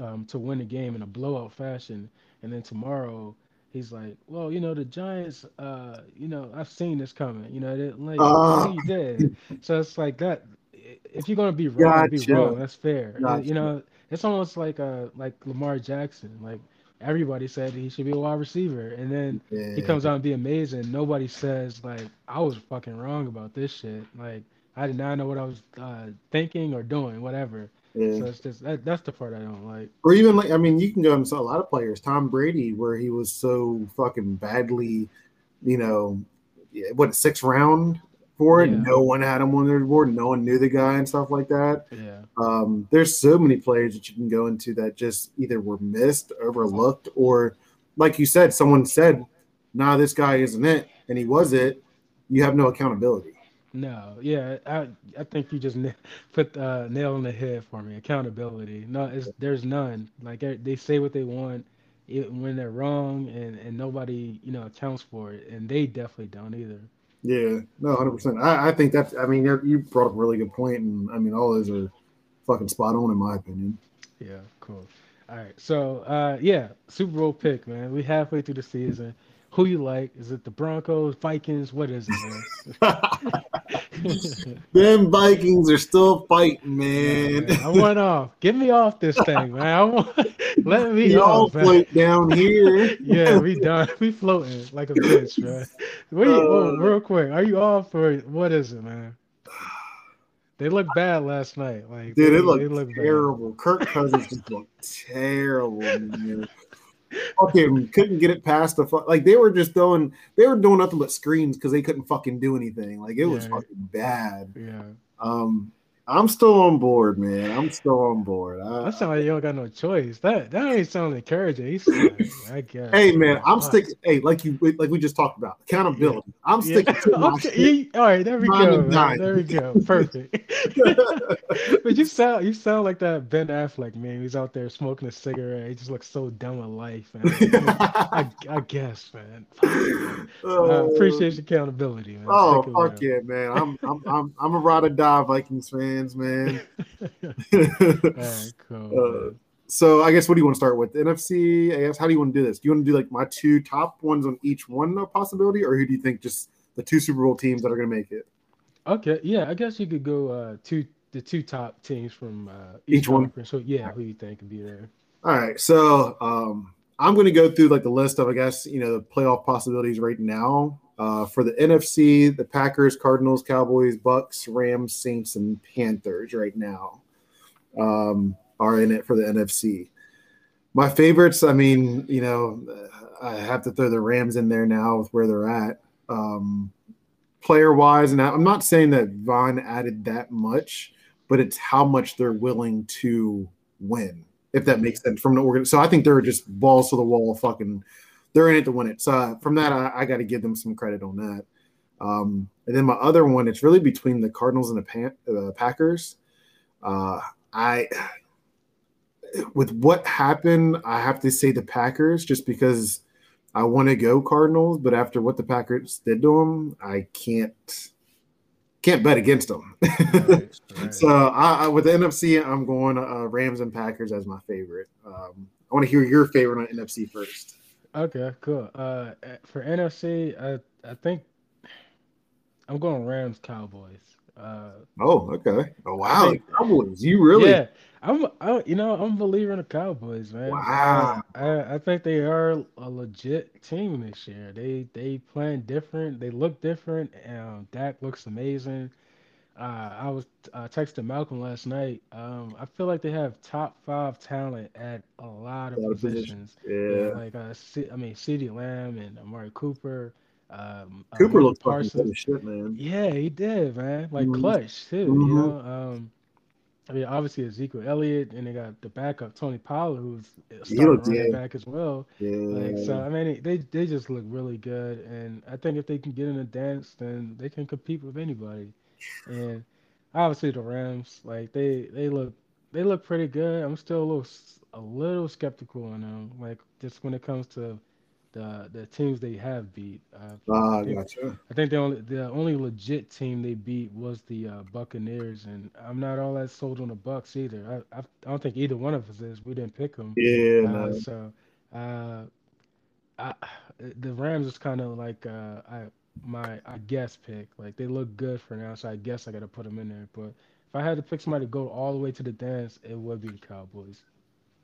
um, to win the game in a blowout fashion, and then tomorrow he's like, well, you know, the Giants, uh, you know, I've seen this coming, you know, they, like you did. <laughs> So it's like that. If you're gonna be wrong, be wrong. That's fair. Gotcha. You know, it's almost like uh like Lamar Jackson. Like everybody said he should be a wide receiver, and then Yeah. he comes out and be amazing. Nobody says like I was fucking wrong about this shit. Like I did not know what I was uh, thinking or doing, whatever. Yeah. So it's just that, that's the part I don't like. or even like I mean, you can go into a lot of players. Tom Brady, where he was so fucking badly, you know, yeah, what sixth round for it. Yeah. No one had him on their board. No one knew the guy and stuff like that. Yeah, Um, there's so many players that you can go into that just either were missed, overlooked, or like you said, someone said, "Nah, this guy isn't it," and he was it. You have no accountability. no, yeah. I I think you just <laughs> put uh, nail on the head for me. Accountability. No, it's, there's none. Like they they say what they want. It, when they're wrong and, and nobody you know accounts for it and they definitely don't either Yeah, no, hundred percent. I, I think that's. I mean, you you brought up a really good point, and I mean, all those are fucking spot on in my opinion. Yeah, cool. All right. So, uh, yeah, Super Bowl pick, man. We halfway through the season. Who you like? Is it the Broncos, Vikings? What is it, man? <laughs> <laughs> <laughs> Them Vikings are still fighting, man. I want off. Get me off this thing, man. I want <laughs> let me Y'all off, float down here. <laughs> Yeah, we done. We floating like a bitch, man. Wait, Uh, real quick. Are you off or what is it, man? They look bad last night. Like Dude, they, it looked they look bad. terrible. Kirk Cousins just looked terrible, man. Fucking couldn't get it past the fu- like they were just doing they were doing nothing but screens because they couldn't fucking do anything. Like it was Yeah. fucking bad. Yeah. Um, I'm still on board, man. I'm still on board. I, That sound like you don't got no choice. That that ain't sound encouraging. Like, I guess. hey, man, I'm sticking. Hey, like you like we just talked about accountability. I'm Yeah. sticking to my Okay, shit. all right, there we Nine go. There we go. Perfect. <laughs> but you sound you sound like that Ben Affleck man. He's out there smoking a cigarette. He just looks so dumb with life. I, I guess, man. <laughs> I Uh, appreciate your accountability, man. Oh fuck yeah, man! I'm I'm I'm I'm a ride or die Vikings fans, man. it. All right, cool. Uh, so I guess what do you want to start with? NFC, I guess. How do you want to do this? Do you want to do like my two top ones on each one a possibility, or who do you think just the two Super Bowl teams that are going to make it. Okay, yeah, I guess you could go uh two the two top teams from uh, each, Each one? So yeah, who you think could be there? All right, so um, I'm going to go through like the list of I guess you know the playoff possibilities right now. Uh, for the NFC, the Packers, Cardinals, Cowboys, Bucks, Rams, Saints, and Panthers right now um, are in it for the NFC. My favorites, I mean, you know, I have to throw the Rams in there now with where they're at. Um, player wise, and I'm not saying that Von added that much, but it's how much they're willing to win, if that makes sense from the organ. So I think they're just balls to the wall, fucking. They're in it to win it. So uh, from that, I, I got to give them some credit on that. Um, and then my other one, it's really between the Cardinals and the Pan- uh, Packers. Uh, I, with what happened, I have to say the Packers, just because I want to go Cardinals, but after what the Packers did to them, I can't can't bet against them. Right, <laughs> right. so I, I, with the NFC, I'm going uh, Rams and Packers as my favorite. Um, I want to hear your favorite on NFC first. Okay, cool. Uh, for NFC, I I think I'm going Rams Cowboys. Uh, Oh, okay. Oh, wow, think- Cowboys. You really? yeah, I'm I, you know I'm a believer in the Cowboys, man. Wow. I I think they are a legit team this year. They they playing different. They look different. Um, Dak looks amazing. Uh, I was uh, texting Malcolm last night. Um, I feel like they have top five talent at a lot of A lot of positions. positions. Yeah. like uh, C- I mean, CeeDee Lamb and Amari Cooper. Um, Cooper looked looks fucking good Parsons. shit, man. Yeah, he did, man. Like Mhm. clutch too. You Mhm. know, um, I mean, obviously Ezekiel Elliott, and they got the backup Tony Pollard, who's starting running yeah. back as well. Yeah. Like, so I mean, they they just look really good, and I think if they can get in a dance, then they can compete with anybody. And obviously the Rams, like they they look they look pretty good. I'm still a little a little skeptical on them, like just when it comes to the the teams they have beat. Uh, Ah, I think gotcha. I think the only the only legit team they beat was the uh, Buccaneers, and I'm not all that sold on the Bucks either. I, I I don't think either one of us is. We didn't pick them, Yeah, uh, no. so uh, I, the Rams is kind of like uh, I my I guess pick. Like they look good for now, so I guess I got to put them in there. But if I had to pick somebody to go all the way to the dance, it would be the Cowboys.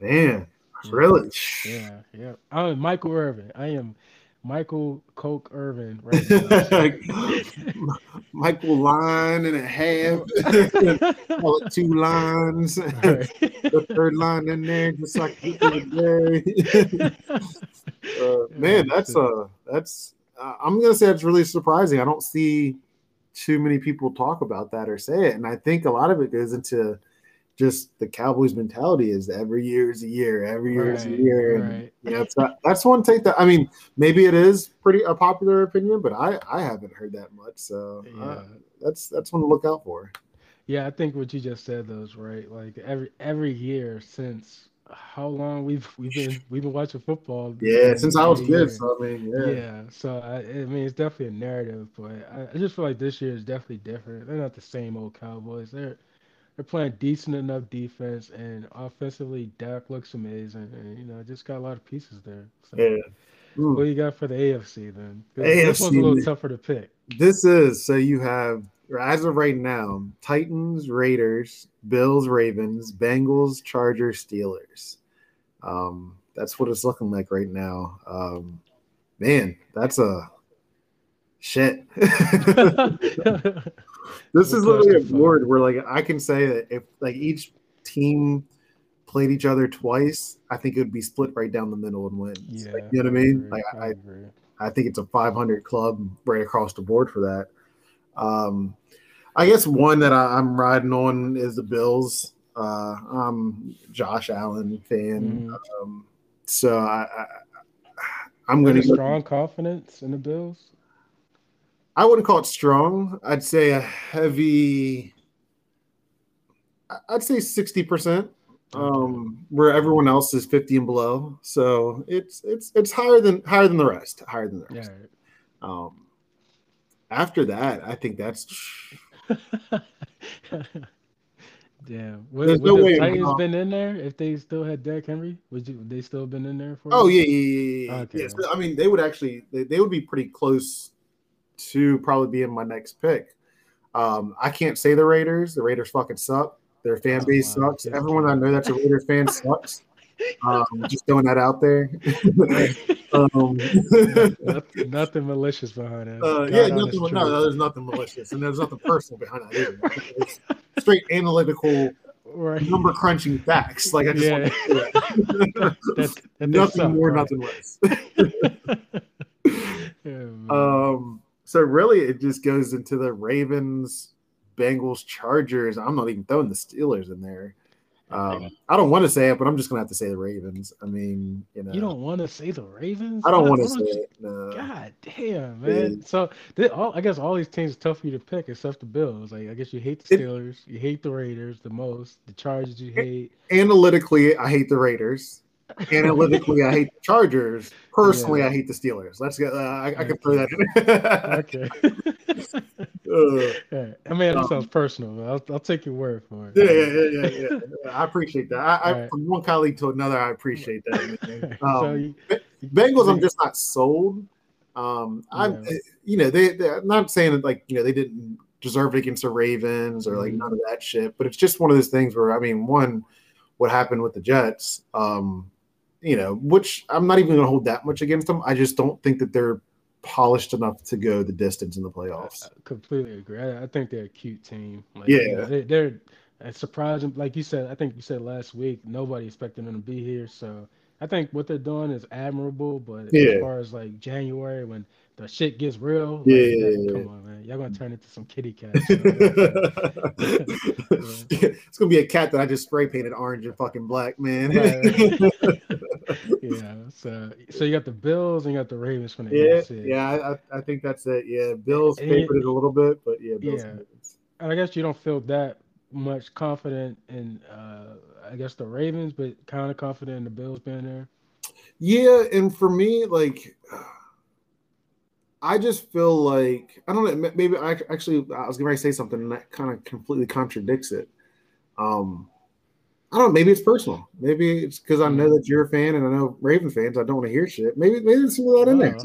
Man. Really? Yeah, yeah. I'm Michael Irvin. I am Michael Coke Irvin right <laughs> now. Michael line and a half. <laughs> Call it two lines. Right. <laughs> the third line in there, just like the other day. uh, man, that's uh that's uh, I'm gonna say it's really surprising. I don't see too many people talk about that or say it, and I think a lot of it goes into just the Cowboys mentality is every year is a year, every year is a year, and right. you know, not, that's one take that I mean maybe it is pretty a popular opinion, but I I haven't heard that much, so uh, Yeah. that's that's one to look out for. Yeah, I think what you just said though is right. Like every every year since how long we've we've been <laughs> we've been watching football. Yeah, since I was a kid, so I mean, yeah. Yeah, so I, I mean it's definitely a narrative, but I, I just feel like this year is definitely different. They're not the same old Cowboys. They're they're playing decent enough defense, and offensively, Dak looks amazing, and you know just got a lot of pieces there. So Yeah. Mm. what you got for the AFC then? 'Cause This one's a little tougher to pick. This is so you have as of right now Titans, Raiders, Bills, Ravens, Bengals, Chargers, Steelers. Um, that's what it's looking like right now. Um, man, that's a shit. <laughs> <laughs> this is literally a board where like I can say that if like each team played each other twice, I think it would be split right down the middle and wins. Yeah, Like, you know what I mean? agree, Like I I. I think it's a 500 club right across the board for that. Um, I guess one that I, I'm riding on is the Bills. Uh, I'm Josh Allen fan, Mhm. um, so I, I I'm going to. strong confidence in the Bills? I wouldn't call it strong. I'd say a heavy. I'd say 60 percent. Um, where everyone else is 50 and below, so it's it's it's higher than higher than the rest. Higher than the Yeah. rest. Um, after that, I think that's <laughs> Damn. Would, There's would no the way Titans been in there if they still had Derrick Henry? Would you? Would they still been in there for? Oh you? yeah, yeah, yeah, yeah. Okay. Yes, I mean they would actually they, they would be pretty close to probably being my next pick. Um, I can't say the Raiders. The Raiders fucking suck. Their fan Oh, base wow. sucks. Everyone I know that's a Raiders fan <laughs> sucks. Um, just throwing that out there. <laughs> um, nothing, nothing malicious behind it. uh, yeah, nothing. No, there's nothing malicious, and there's nothing personal behind that either. It's straight analytical, Right. number crunching facts. Like I just Yeah. want to say that. That- that nothing more, right? nothing less. <laughs> Yeah. Um, so really, it just goes into the Ravens, Bengals, Chargers. I'm not even throwing the Steelers in there. Um, I don't want to say it, but I'm just gonna have to say the Ravens. I mean, you know, you don't want to say the Ravens? I don't want to say don't it. No. God damn, man. Yeah. So they, all, I guess all these teams are tough for you to pick except the Bills. Like I guess you hate the It- Steelers, you hate the Raiders the most. The Chargers you hate. Analytically, I hate the Raiders. Analytically, I hate the Chargers. Personally, Yeah. I hate the Steelers. Let's get. Uh, I, I can throw that in. <laughs> okay. <laughs> Yeah, I mean, that Um, sounds personal. but I'll, I'll take your word for it. yeah, yeah, yeah, yeah, yeah. I appreciate that. I, I, Right. From one colleague to another, I appreciate that. man. <laughs> so Um, you, Bengals, I'm just not sold. Um, I'm, Yeah. you know, they. I'm not saying that like you know they didn't deserve it against the Ravens or like Mhm. none of that shit, but it's just one of those things where I mean, one, what happened with the Jets, um, you know, which I'm not even going to hold that much against them. I just don't think that they're polished enough to go the distance in the playoffs. I completely agree. I, I think they're a cute team. Like, Yeah. you know, they, they're surprising. Like you said, I think you said last week, nobody expected them to be here. So I think what they're doing is admirable. But Yeah. as far as like January, when the shit gets real, like, Yeah, yeah, yeah, come on, man, y'all gonna turn into some kitty cats. <laughs> <laughs> <laughs> it's gonna be a cat that I just spray painted orange and fucking black, man. Right, right. <laughs> yeah. So so you got the Bills and you got the Ravens from the yeah, yeah, I, I- I think that's it. Yeah, Bills And- favored it a little bit, but yeah, Bills. Yeah. and I guess you don't feel that much confident in, uh, I guess the Ravens, but kind of confident in the Bills being there. Yeah, and for me, like, I just feel like I don't know. Maybe I actually I was going to say something and that kind of completely contradicts it. Um, I don't know. Maybe it's personal. Maybe it's because I know that you're a fan and I know Raven fans. I don't want to hear shit. Maybe maybe there's some of that in there.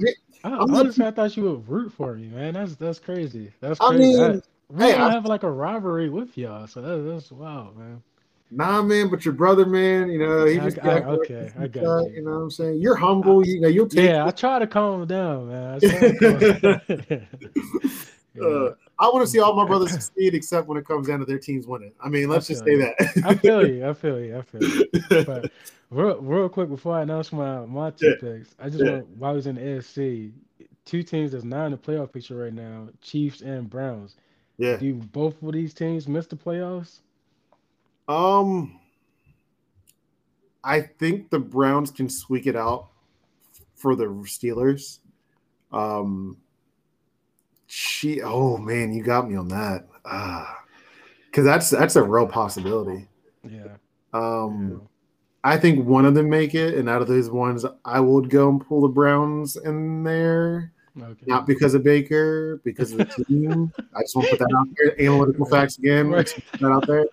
I, honestly, I thought you would root for me, man. That's that's crazy. That's crazy. I, mean, we hey, don't I- have like a rivalry with y'all, so that, that's wow, man. Nah, man, but your brother, man, you know, he I- just I- got okay, I got uh, you. You know what I'm saying? You're humble. You know, you'll take. Yeah, I try to calm him down, man. I try to calm <laughs> down. <laughs> Uh, I want to see all my brothers <laughs> succeed, except when it comes down to their teams winning. I mean, let's I just say that. I feel you. I feel you. I feel you. <laughs> But real, real quick before I announce my my two Yeah. picks, I just Yeah. want while I was in the AFC, two teams that's not in the playoff picture right now, Chiefs and Browns. yeah. Do both of these teams miss the playoffs? Um, I think the Browns can squeak it out for the Steelers. Um, she. Oh man, you got me on that. Ah, because that's that's a real possibility. Yeah. Um. I think one of them make it, and out of those ones, I would go and pull the Browns in there. Okay. Not because of Baker, because of the <laughs> team. I just want to put that out there. Analytical facts again. Right. Put that out there.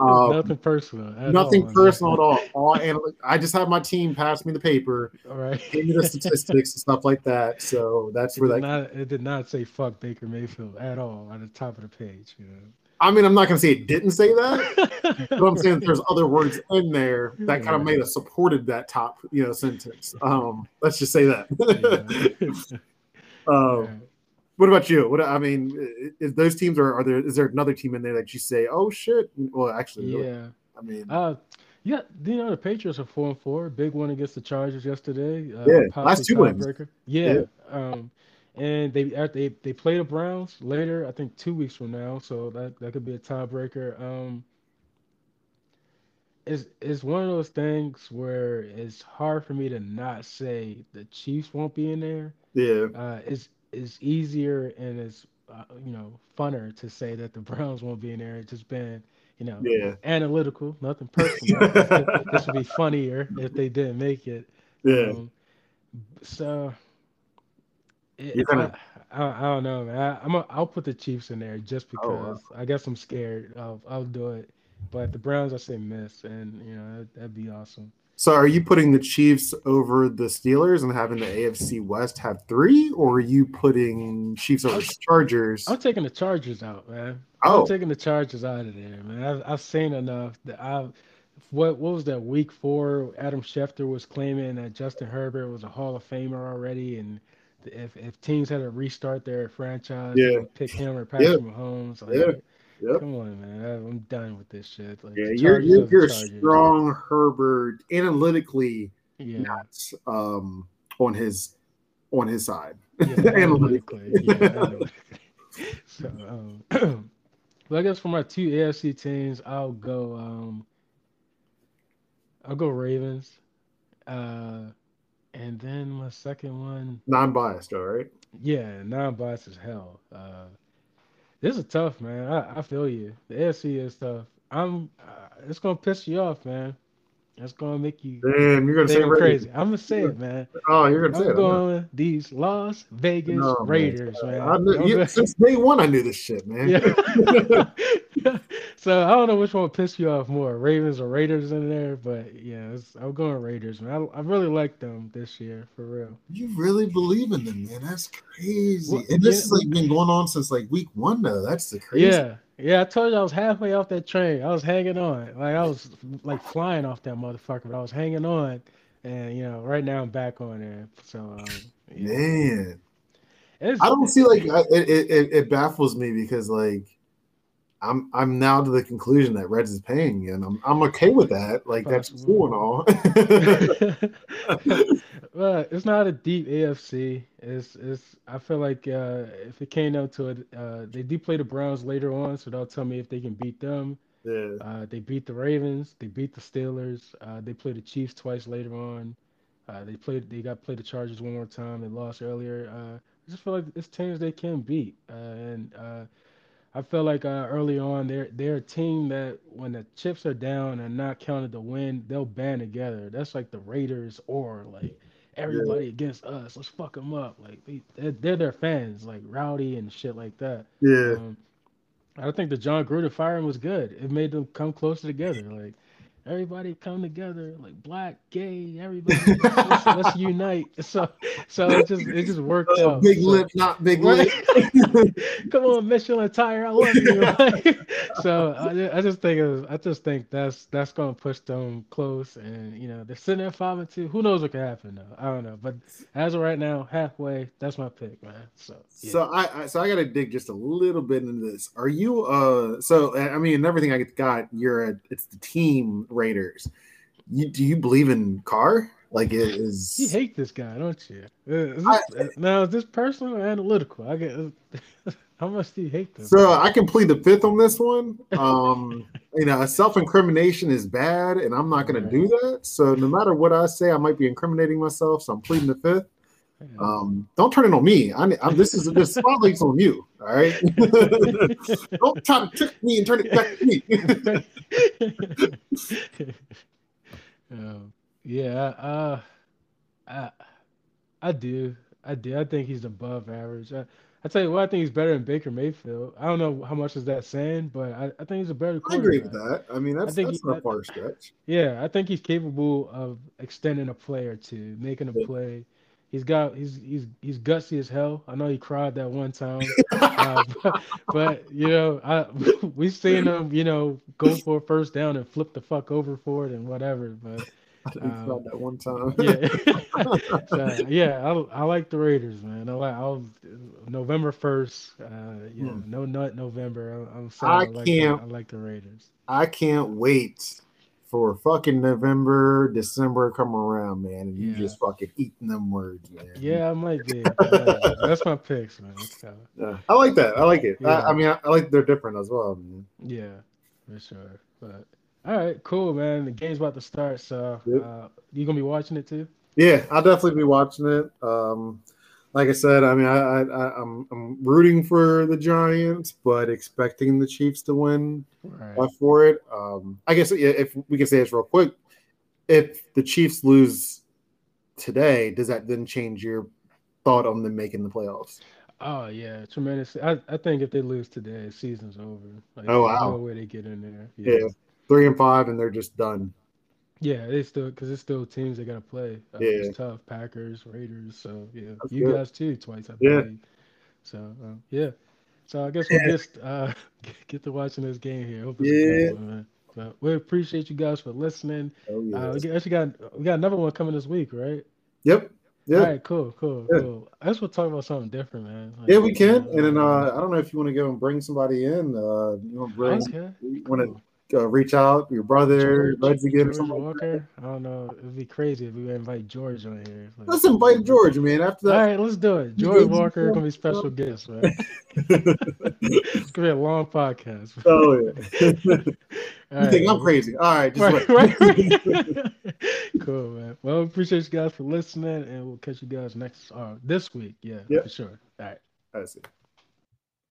Um, nothing personal. nothing all, personal at all. All analy- I just have my team pass me the paper, All right. give me the statistics and stuff like that. So that's It where that. not, it did not say fuck Baker Mayfield at all on the top of the page. You know? I mean, I'm not going to say it didn't say that, <laughs> but I'm saying there's other words in there that kind of made us supported that top, you know, sentence. Um, let's just say that. <laughs> <laughs> Um. What about you? What I mean, is those teams are, are there? Is there another team in there that you say, oh shit? Well, actually, really, Yeah. I mean, Uh, yeah, you know the Patriots are four and four. Big one against the Chargers yesterday. Uh, Yeah, last two wins. tiebreaker. Yeah. Um, and they after they they play the Browns later. I think two weeks from now. So that that could be a tiebreaker. Um, it's it's one of those things where it's hard for me to not say the Chiefs won't be in there. yeah, Uh, it's it's easier and it's uh, you know funner to say that the <laughs> Browns won't be in there. It's just been you know yeah, analytical, nothing <laughs> personal. this would be funnier if they didn't make it. yeah. Um, so it, I, I, I don't know, man. I, I'm a, I'll put the Chiefs in there just Oh, wow. because I guess I'm scared. I'll I'll do it. But the Browns, I say miss, and you know that, that'd be awesome. So are you putting the Chiefs over the Steelers and having the AFC West have three, or are you putting Chiefs over Chargers? I'm taking the Chargers out, man. Oh. I'm taking the Chargers out of there, man. I've, I've seen enough that I've what what was that week four? Adam Schefter was claiming that Justin Herbert was a Hall of Famer already, and if if teams had to restart their franchise, Yeah. pick him or Patrick Yeah. Mahomes. Like, Yeah. Yep. Come on, man. I'm done with this shit. Like, Yeah, you're you're, you're strong Herbert analytically Yeah. not um, on his on his side. yeah, Analytically. <laughs> analytically. Yeah, <laughs> so, um, <clears throat> well, I guess for my two AFC teams, I'll go. Um, I'll go Ravens, uh, and then my second one, Non-biased, all right. yeah, non-biased as hell. Uh, this is tough, man. I, I feel you. The AFC is tough. I'm. Uh, it's gonna piss you off, man. It's gonna make you Damn, you're gonna say I'm crazy. I'm gonna say it, man. Oh, you're gonna say I'm it. going these Las Vegas No. Raiders, man. I knew, you, since day one, I knew this shit, man. Yeah. <laughs> <laughs> so I don't know which one would piss you off more, Ravens or Raiders in there, but yeah, it's, I'm going Raiders, man. I, I really like them this year, for real. You really believe in them, man? That's crazy. Well, and this yeah. has like been going on since like week one, though. That's the crazy. Yeah, yeah. I told you I was halfway off that train. I was hanging on, like I was like flying off that motherfucker, but I was hanging on, and you know, right now I'm back on there. So um, yeah. man. It's, I don't see like it, it, it baffles me because like I'm I'm now to the conclusion that Reds is paying and I'm I'm okay with that. Like that's cool and all. <laughs> <laughs> but it's not a deep AFC. It's it's. I feel like uh, if it came down to it, uh, they do play the Browns later on, so they'll tell me if they can beat them. yeah. Uh, they beat the Ravens. They beat the Steelers. Uh, they play the Chiefs twice later on. Uh, they played. They got to play the Chargers one more time. They lost earlier. Uh, I just feel like it's teams they can beat, uh, and uh, I feel like uh, early on they're they're a team that when the chips are down and not counted to win, they'll band together. That's like the Raiders or like everybody against us. Let's fuck them up. Like they they're, they're their fans, like rowdy and shit like that. Yeah. Um, I think the Jon Gruden firing was good. It made them come closer together. Like everybody come together, like black, gay, everybody. let's, let's <laughs> unite. So, so it just it just worked Uh, out. big So- lip, not big lip. <laughs> Come on, Michelin tire, I love you. Like, <laughs> so I, I just think it was, I just think that's that's gonna push them close, and you know they're sitting at five and two. Who knows what could happen though? I don't know, but as of right now, halfway, that's my pick, man. So yeah. So I, I so I got to dig just a little bit into this. Are you uh so I mean everything I got you're a it's the team Raiders. You do you believe in Carr? Like it is You hate this guy, don't you? Uh, Is this, uh, now, is this personal or analytical? I get. <laughs> How much do you hate this? So I can plead the fifth on this one. Um, you know, self incrimination is bad, and I'm not going to do that. So no matter what I say, I might be incriminating myself. So I'm pleading the fifth. Um, don't turn it on me. I, I'm, this is this spotlight's on you. All right. <laughs> don't try to trick me and turn it back to me. <laughs> um, yeah, uh, I, I do, I do. I think he's above average. I, I tell you what, I think he's better than Baker Mayfield. I don't know how much is that saying, but I, I think he's a better I agree with that. I mean, that's, think that's he- not a far stretch. Yeah, I think he's capable of extending a play or two, making a play. He's got he's he's he's gutsy as hell. I know he cried that one time, <laughs> uh, <laughs> but, but you know I <laughs> we seen him you know go for a first down and flip the fuck over for it and whatever. But I Um, feel that one time. yeah, so, yeah, I, I like the Raiders, man. I like I'll November first. Uh, you know, Hmm. no nut November. I'm, I'm saying I I, like can't- I like the Raiders. I can't wait for fucking November, December come around, man, and you just fucking eating them words, man. Yeah, I might be. Be. That's my picks, man. So, Yeah, I like that. I like it. Yeah. I, I mean, I, I like they're different as well. Man. yeah, for sure. But all right, cool, man. The game's about to start, so Yep. uh, you gonna be watching it too? Yeah, I'll definitely be watching it. Um, like I said, I mean, I, I, I I'm I'm rooting for the Giants, but expecting the Chiefs to win Right. for it. Um, I guess if we can say this real quick, if the Chiefs lose today, does that then change your thought on them making the playoffs? Oh yeah, tremendous. I, I think if they lose today, season's over. Like, Oh, wow. no way they get in there. Yeah. Three and five, and they're just done. Yeah, they still because it's still teams they gotta play. Uh, Yeah, it's tough. Packers, Raiders. So yeah, that's you good. guys too twice I Yeah, believe. So uh, yeah. So I guess we'll yeah, just uh, <laughs> get to watching this game here. Hope it's yeah. one, man. But we appreciate you guys for listening. Oh Uh, we got- actually got we got another one coming this week, right? Yep. Yeah. right, cool, cool, Yeah. cool. I guess we'll talk about something different, man. Yeah, we can. And then uh, uh, I don't know if you want to go and bring somebody in. Uh, you to bring, okay, you want cool. Uh, reach out your brother, George, again, or George something like. Walker. I don't know. It'd be crazy if we invite George on here. Like, Let's invite George, man. After that, right, let's do it. George Walker gonna be special guest, man. <laughs> It's gonna be a long podcast. oh yeah. <laughs> you All right, think I'm crazy? All right, just Right, wait. right, <laughs> right. cool, man. Well, appreciate you guys for listening, and we'll catch you guys next uh this week. Yeah, Yep. for sure. All right. I see.